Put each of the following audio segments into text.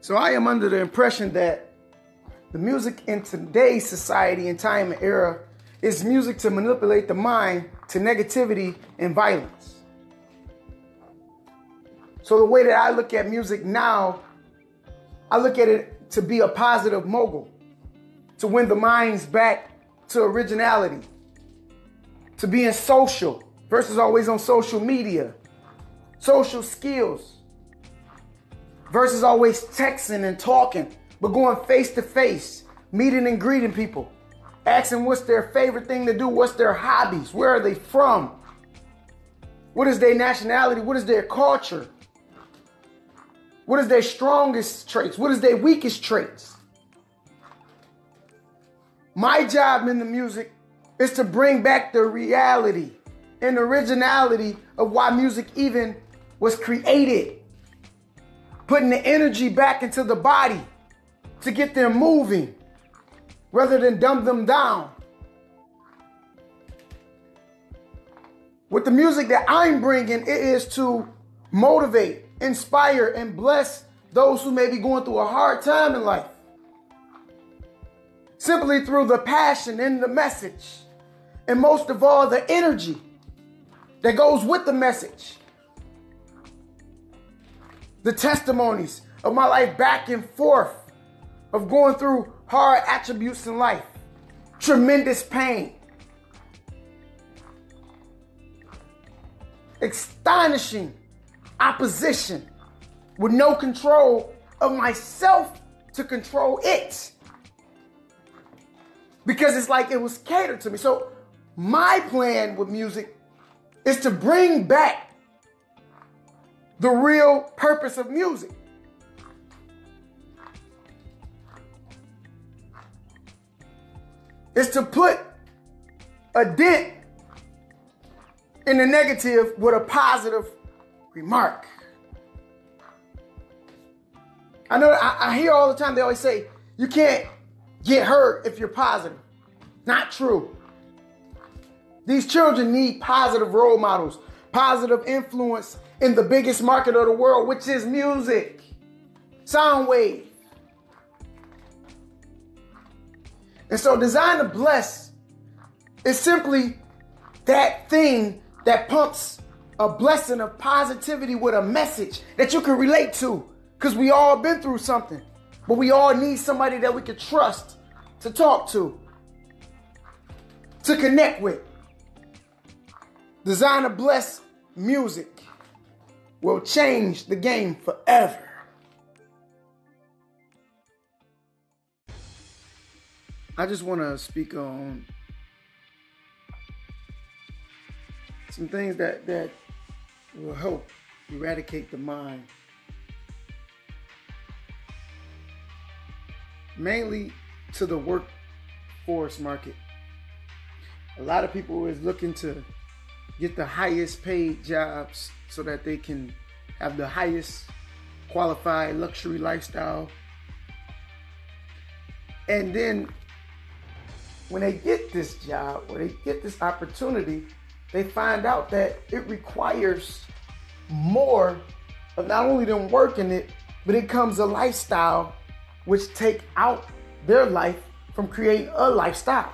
So I am under the impression that the music in today's society and time and era is music to manipulate the mind to negativity and violence. So the way that I look at music now, I look at it to be a positive mogul, to win the minds back to originality, to being social versus always on social media, social skills versus always texting and talking, but going face to face, meeting and greeting people, asking what's their favorite thing to do, what's their hobbies, where are they from, what is their nationality, what is their culture, what is their strongest traits, what is their weakest traits. My job in the music is to bring back the reality and originality of why music even was created putting the energy back into the body to get them moving rather than dumb them down. With the music that I'm bringing, it is to motivate, inspire, and bless those who may be going through a hard time in life. Simply through the passion and the message, and most of all, the energy that goes with the message the testimonies of my life back and forth of going through hard attributes in life, tremendous pain, astonishing opposition with no control of myself to control it. Because it's like it was catered to me. So, my plan with music is to bring back the real purpose of music. Is to put a dent in the negative with a positive remark. I know I, I, hear all the time they always say you can't get hurt if you're positive. Not true. These children need positive role models, positive influence in the biggest market of the world, which is music, sound wave. And so, Design to Bless is simply that thing that pumps a blessing of positivity with a message that you can relate to. Because we all been through something, but we all need somebody that we can trust to talk to, to connect with. Design to Bless music will change the game forever. I just want to speak on some things that, that will help eradicate the mind. Mainly to the workforce market. A lot of people is looking to get the highest paid jobs so that they can have the highest qualified luxury lifestyle. And then when they get this job or they get this opportunity, they find out that it requires more of not only them working it, but it comes a lifestyle which take out their life from creating a lifestyle.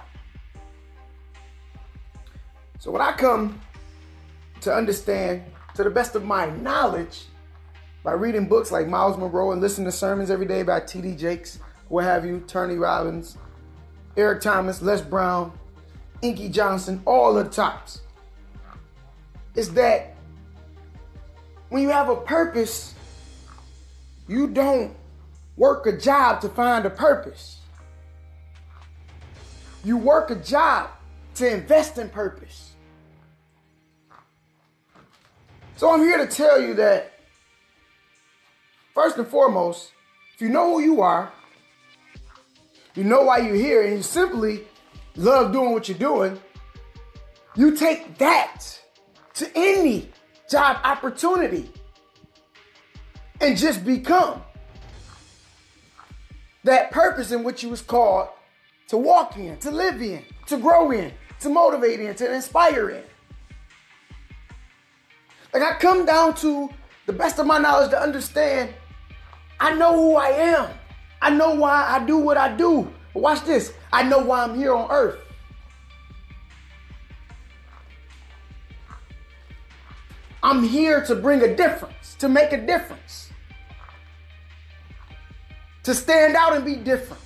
So when I come to understand to the best of my knowledge by reading books like Myles Munroe and listening to sermons every day by T.D. Jakes, what have you, Tony Robbins, Eric Thomas, Les Brown, Inky Johnson, all the tops. Is that when you have a purpose, you don't work a job to find a purpose. You work a job to invest in purpose. So I'm here to tell you that, first and foremost, if you know who you are, you know why you're here, and you simply love doing what you're doing, you take that to any job opportunity and just become that purpose in which you was called to walk in, to live in, to grow in, to motivate in, to inspire in. Like I come down to the best of my knowledge to understand I know who I am. I know why I do what I do. But watch this. I know why I'm here on earth. I'm here to bring a difference, to make a difference, to stand out and be different.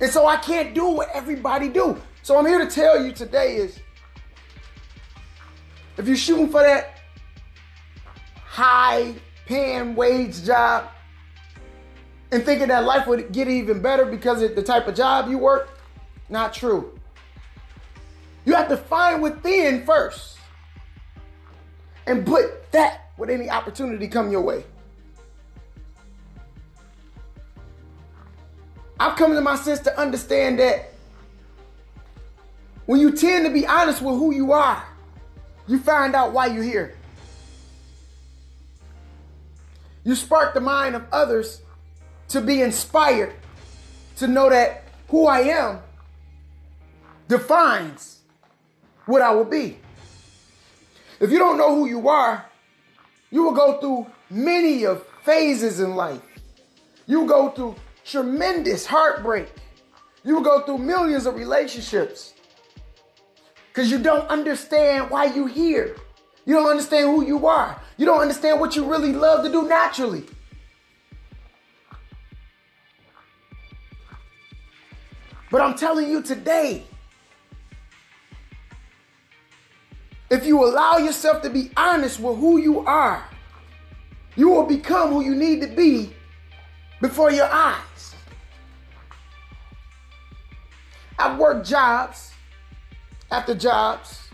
And so I can't do what everybody do. So I'm here to tell you today is if you're shooting for that high paying wage job and thinking that life would get even better because of the type of job you work, not true. You have to find within first and put that with any opportunity come your way. I've come to my sense to understand that when you tend to be honest with who you are, you find out why you're here. You spark the mind of others to be inspired to know that who I am defines what I will be. If you don't know who you are, you will go through many of phases in life. You go through tremendous heartbreak. You will go through millions of relationships because you don't understand why you're here. You don't understand who you are. You don't understand what you really love to do naturally. But I'm telling you today, if you allow yourself to be honest with who you are, you will become who you need to be before your eyes. I've worked jobs after jobs.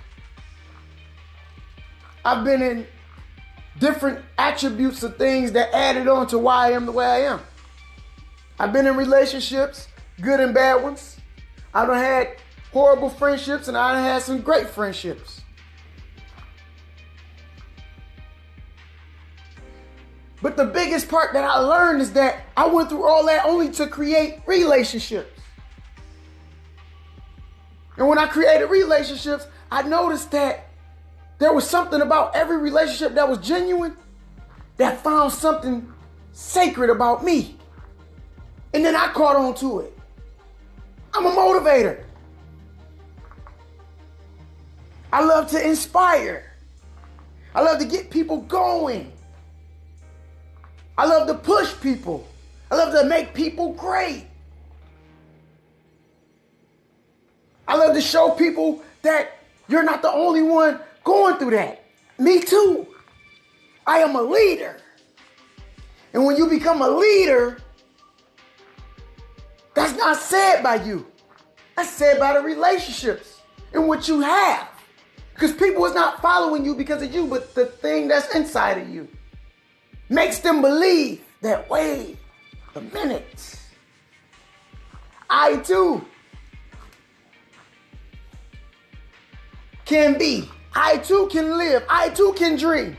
I've been in different attributes of things that added on to why I am the way I am. I've been in relationships, good and bad ones. I've had horrible friendships and I've had some great friendships. But the biggest part that I learned is that I went through all that only to create relationships. And when I created relationships, I noticed that there was something about every relationship that was genuine that found something sacred about me. And then I caught on to it. I'm a motivator. I love to inspire. I love to get people going. I love to push people. I love to make people great. I love to show people that you're not the only one going through that. Me too. I am a leader. And when you become a leader, that's not said by you. That's said by the relationships and what you have. Because people is not following you because of you, but the thing that's inside of you makes them believe that, wait a minute. I too can be. I too can live. I too can dream.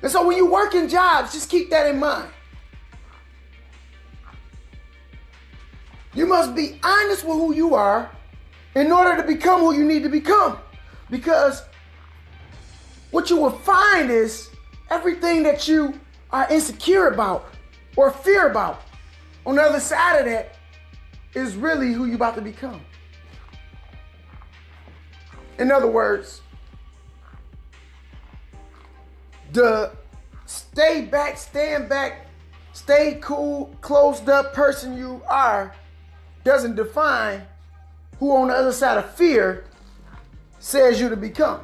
And so when you work in jobs, just keep that in mind. You must be honest with who you are in order to become who you need to become. Because what you will find is everything that you are insecure about or fear about on the other side of that is really who you're about to become. In other words, the stay back, stand back, stay cool, closed up person you are doesn't define who on the other side of fear says you to become.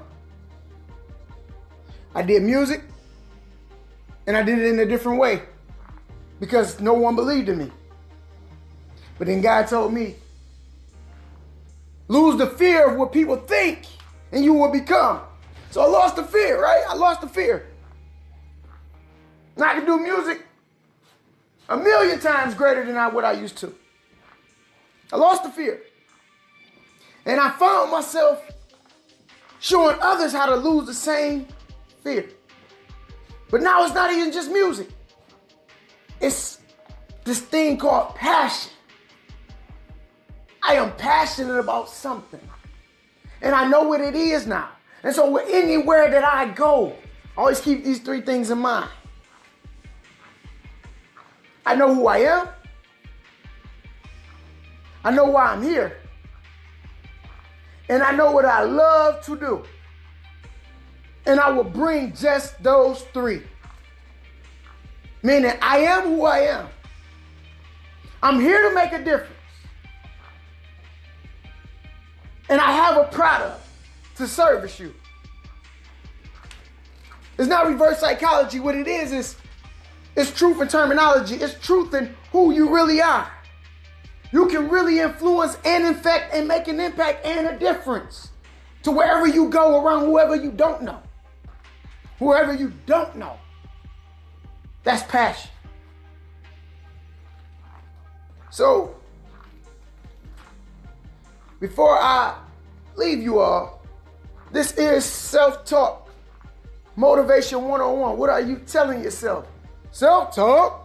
I did music and I did it in a different way because no one believed in me. But then God told me, lose the fear of what people think and you will become. So I lost the fear, right? I lost the fear. Now I can do music a million times greater than I, what I used to. I lost the fear. And I found myself showing others how to lose the same fear. But now it's not even just music. It's this thing called passion. I am passionate about something. And I know what it is now. And so anywhere that I go, I Always keep these three things in mind. I know who I am. I know why I'm here. And I know what I love to do. And I will bring just those three. Meaning, I am who I am. I'm here to make a difference. And I have a product to service you. It's not reverse psychology. What it is is it's truth in terminology. It's truth in who you really are. You can really influence and infect and make an impact and a difference to wherever you go around whoever you don't know. Whoever you don't know. That's passion. So, before I leave you all, this is self talk, motivation 101. What are you telling yourself? Self talk.